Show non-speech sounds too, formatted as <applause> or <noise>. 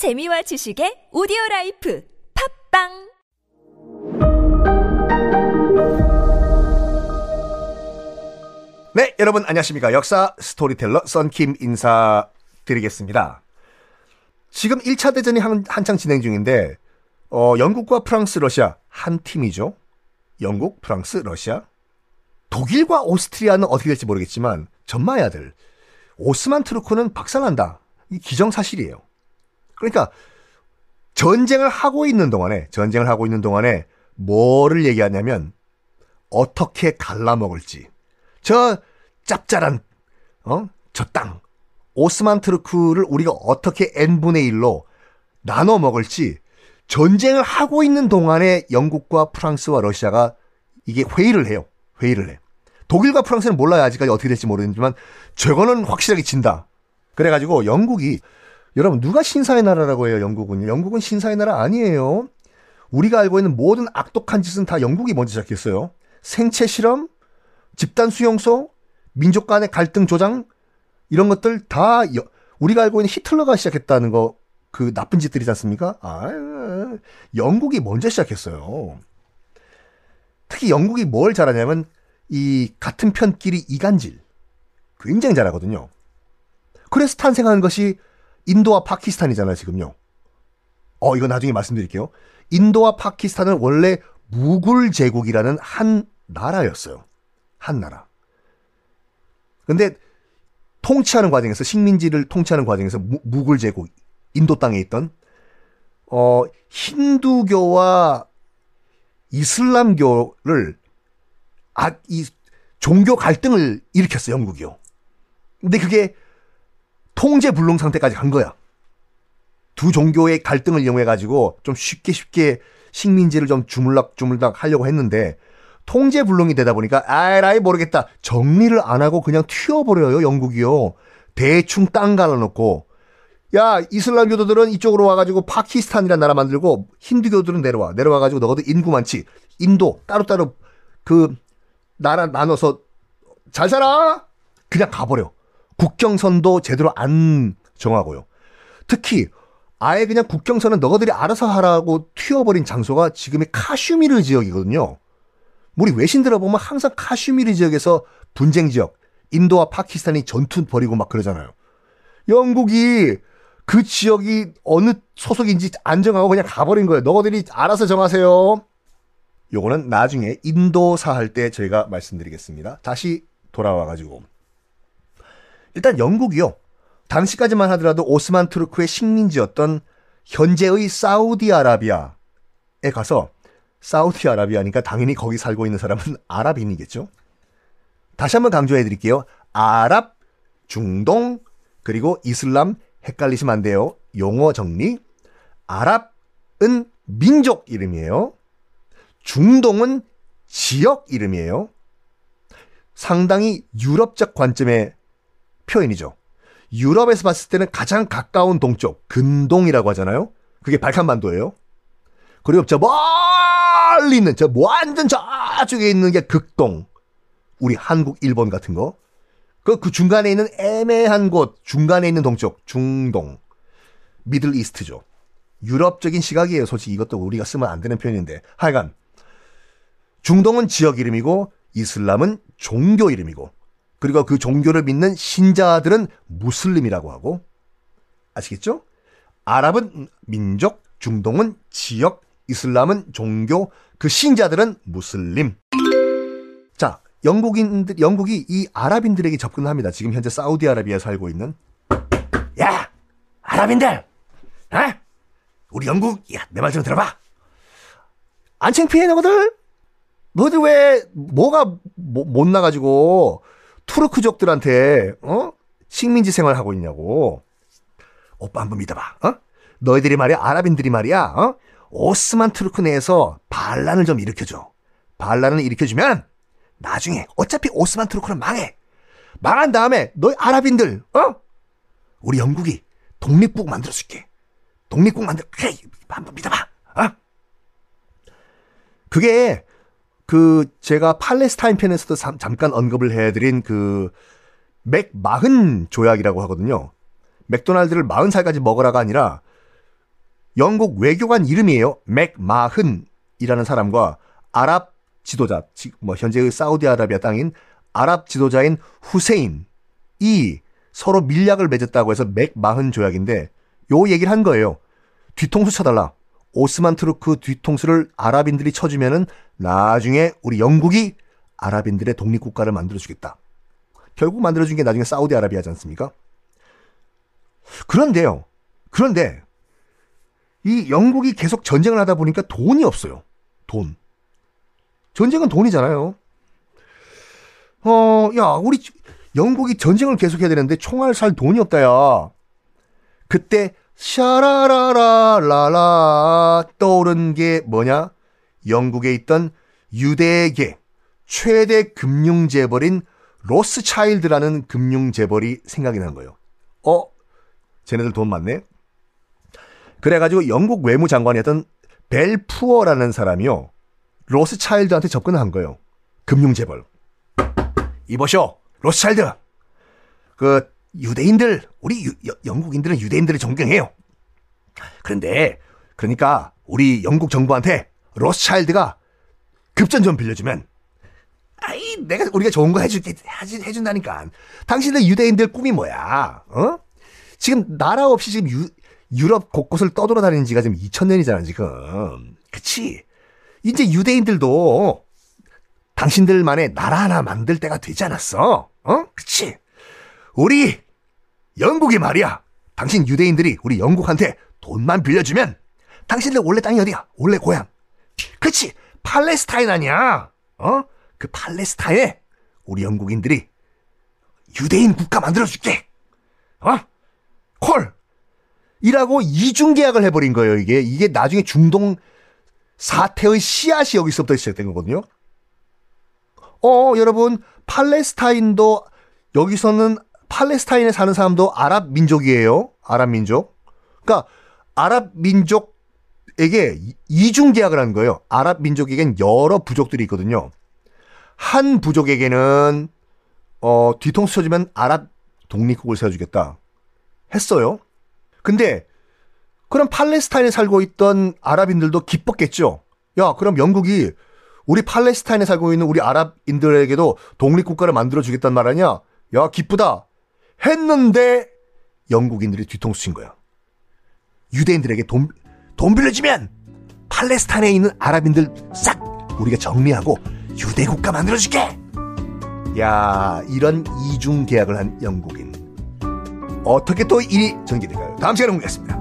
재미와 지식의 오디오 라이프 팟빵 네, 여러분 안녕하십니까. 역사 스토리텔러 썬킴 인사드리겠습니다. 지금 1차 대전이 한, 한창 진행 중인데, 어, 영국과 프랑스, 러시아 한 팀이죠. 영국, 프랑스, 러시아. 독일과 오스트리아는 어떻게 될지 모르겠지만, 점마야들. 오스만 트루크는 박살난다. 이 기정사실이에요. 그러니까, 전쟁을 하고 있는 동안에, 전쟁을 하고 있는 동안에 뭐를 얘기하냐면, 어떻게 갈라먹을지. 저 짭짤한 어? 저 땅. 오스만 트루크를 우리가 어떻게 n분의 1로 나눠 먹을지 전쟁을 하고 있는 동안에 영국과 프랑스와 러시아가 이게 회의를 해요. 회의를 해. 독일과 프랑스는 몰라요. 아직까지 어떻게 될지 모르겠지만 저거는 확실하게 진다. 그래가지고 영국이 여러분 누가 신사의 나라라고 해요. 영국은 영국은 신사의 나라 아니에요. 우리가 알고 있는 모든 악독한 짓은 다 영국이 먼저 시작했어요. 생체 실험, 집단 수용소, 민족 간의 갈등 조장 이런 것들 다 여, 우리가 알고 있는 히틀러가 시작했다는 거 그 나쁜 짓들이지 않습니까? 아, 영국이 먼저 시작했어요. 특히 영국이 뭘 잘하냐면 이 같은 편끼리 이간질 굉장히 잘하거든요. 그래서 탄생한 것이 인도와 파키스탄이잖아요, 지금요. 어, 이거 나중에 말씀드릴게요. 인도와 파키스탄은 원래 무굴 제국이라는 한 나라였어요. 한 나라. 근데 통치하는 과정에서 식민지를 통치하는 과정에서 무, 무굴 제국 인도 땅에 있던 어 힌두교와 이슬람교를 아 이 종교 갈등을 일으켰어 영국이요. 근데 그게 통제 불능 상태까지 간 거야. 두 종교의 갈등을 이용해 가지고 좀 쉽게 쉽게 식민지를 좀 주물락 주물락 하려고 했는데 통제 불능이 되다 보니까 아라이 모르겠다. 정리를 안 하고 그냥 튀어버려요 영국이요. 대충 땅 갈라놓고. 야 이슬람 교도들은 이쪽으로 와가지고 파키스탄이라는 나라 만들고 힌두교들은 내려와. 내려와가지고 너희들 인구 많지. 인도 따로따로 그 나라 나눠서 잘 살아. 그냥 가버려 국경선도 제대로 안 정하고요 특히 아예 그냥 국경선은 너희들이 알아서 하라고 튀어버린 장소가 지금의 카슈미르 지역이거든요 우리 외신 들어보면 항상 카슈미르 지역에서 분쟁 지역, 인도와 파키스탄이 전투 벌이고 막 그러잖아요. 영국이 그 지역이 어느 소속인지 안정하고 그냥 가버린 거예요. 너희들이 알아서 정하세요. 요거는 나중에 인도사 할 때 저희가 말씀드리겠습니다. 다시 돌아와가지고. 일단 영국이요. 당시까지만 하더라도 오스만 투르크의 식민지였던 현재의 사우디아라비아에 가서 사우디아라비아니까 당연히 거기 살고 있는 사람은 <laughs> 아랍인이겠죠. 다시 한번 강조해 드릴게요. 아랍, 중동, 그리고 이슬람 헷갈리시면 안 돼요. 용어 정리. 아랍은 민족 이름이에요. 중동은 지역 이름이에요. 상당히 유럽적 관점의 표현이죠. 유럽에서 봤을 때는 가장 가까운 동쪽, 근동이라고 하잖아요. 그게 발칸반도예요. 그리고 저 멀리 있는 저 완전 저쪽에 있는 게 극동. 우리 한국, 일본 같은 거. 그, 그 중간에 있는 애매한 곳, 중간에 있는 동쪽, 중동. 미들 이스트죠. 유럽적인 시각이에요. 솔직히 이것도 우리가 쓰면 안 되는 표현인데. 하여간, 중동은 지역 이름이고, 이슬람은 종교 이름이고, 그리고 그 종교를 믿는 신자들은 무슬림이라고 하고, 아시겠죠? 아랍은 민족, 중동은 지역, 이슬람은 종교, 그 신자들은 무슬림. 자, 영국인들, 영국이 이 아랍인들에게 접근합니다. 지금 현재 사우디아라비아에 살고 있는. 야! 아랍인들! 어? 우리 영국, 야, 내 말 좀 들어봐. 안 창피해, 너희들? 너희들 왜, 뭐가 뭐, 못 나가지고, 투르크족들한테, 어? 식민지 생활하고 있냐고. 오빠 한번 믿어봐, 어? 너희들이 말이야, 아랍인들이 말이야, 어? 오스만 투르크 내에서 반란을 좀 일으켜줘. 반란을 일으켜주면 나중에 어차피 오스만 투르크는 망해. 망한 다음에 너희 아랍인들, 어? 우리 영국이 독립국 만들어줄게. 독립국 만들, 그래, 한번 믿어봐, 어? 그게 그 제가 팔레스타인 편에서도 잠깐 언급을 해드린 그 맥 마흔 조약이라고 하거든요. 맥도날드를 마흔 살까지 먹으라가 아니라 영국 외교관 이름이에요. 맥 마흔이라는 사람과 아랍 지도자, 뭐 현재의 사우디아라비아 땅인 아랍 지도자인 후세인이 서로 밀약을 맺었다고 해서 맥 마흔 조약인데 요 얘기를 한 거예요. 뒤통수 쳐달라. 오스만 투르크 뒤통수를 아랍인들이 쳐주면은 나중에 우리 영국이 아랍인들의 독립국가를 만들어주겠다. 결국 만들어준 게 나중에 사우디아라비아지 않습니까? 그런데요. 그런데 이 영국이 계속 전쟁을 하다 보니까 돈이 없어요. 돈. 전쟁은 돈이잖아요. 어, 야, 우리 영국이 전쟁을 계속해야 되는데 총알 살 돈이 없다, 야. 그때 샤라라라 라라 떠오른 게 뭐냐? 영국에 있던 유대계 최대 금융 재벌인 로스차일드라는 금융 재벌이 생각이 난 거예요. 어? 쟤네들 돈 많네? 그래가지고 영국 외무장관이었던 벨푸어라는 사람이요. 로스차일드한테 접근한 거예요. 금융 재벌. 이보쇼, 로스차일드. 그 유대인들, 우리 유, 영국인들은 유대인들을 존경해요. 그런데 그러니까 우리 영국 정부한테 로스차일드가 급전 좀 빌려주면 아이 내가 우리가 좋은 거 해줄게 해준다니까. 당신들 유대인들 꿈이 뭐야? 어? 지금 나라 없이 지금 유, 유럽 곳곳을 떠돌아다니는 지가 지금 2000년이잖아 지금. 그치? 이제 유대인들도 당신들만의 나라 하나 만들 때가 되지 않았어? 어? 그치? 우리 영국이 말이야. 당신 유대인들이 우리 영국한테 돈만 빌려주면 당신들 원래 땅이 어디야? 원래 고향. 그치? 팔레스타인 아니야? 어? 그 팔레스타인에 우리 영국인들이 유대인 국가 만들어줄게. 어? 콜! 이라고 이중 계약을 해버린 거예요, 이게. 이게 나중에 중동 사태의 씨앗이 여기서부터 시작된 거거든요. 어, 여러분, 팔레스타인도, 여기서는 팔레스타인에 사는 사람도 아랍 민족이에요. 아랍 민족. 그러니까, 아랍 민족에게 이중 계약을 한 거예요. 아랍 민족에겐 여러 부족들이 있거든요. 한 부족에게는, 어, 뒤통수 쳐주면 아랍 독립국을 세워주겠다. 했어요. 근데 그럼 팔레스타인에 살고 있던 아랍인들도 기뻤겠죠. 야, 그럼 영국이 우리 팔레스타인에 살고 있는 우리 아랍인들에게도 독립국가를 만들어주겠단 말 아니야? 야, 기쁘다. 했는데 영국인들이 뒤통수 친 거야. 유대인들에게 돈, 돈 빌려주면 팔레스타인에 있는 아랍인들 싹 우리가 정리하고 유대 국가 만들어줄게! 야, 이런 이중 계약을 한 영국인. 어떻게 또 일이 전개될까요? 다음 시간에 공개하겠습니다.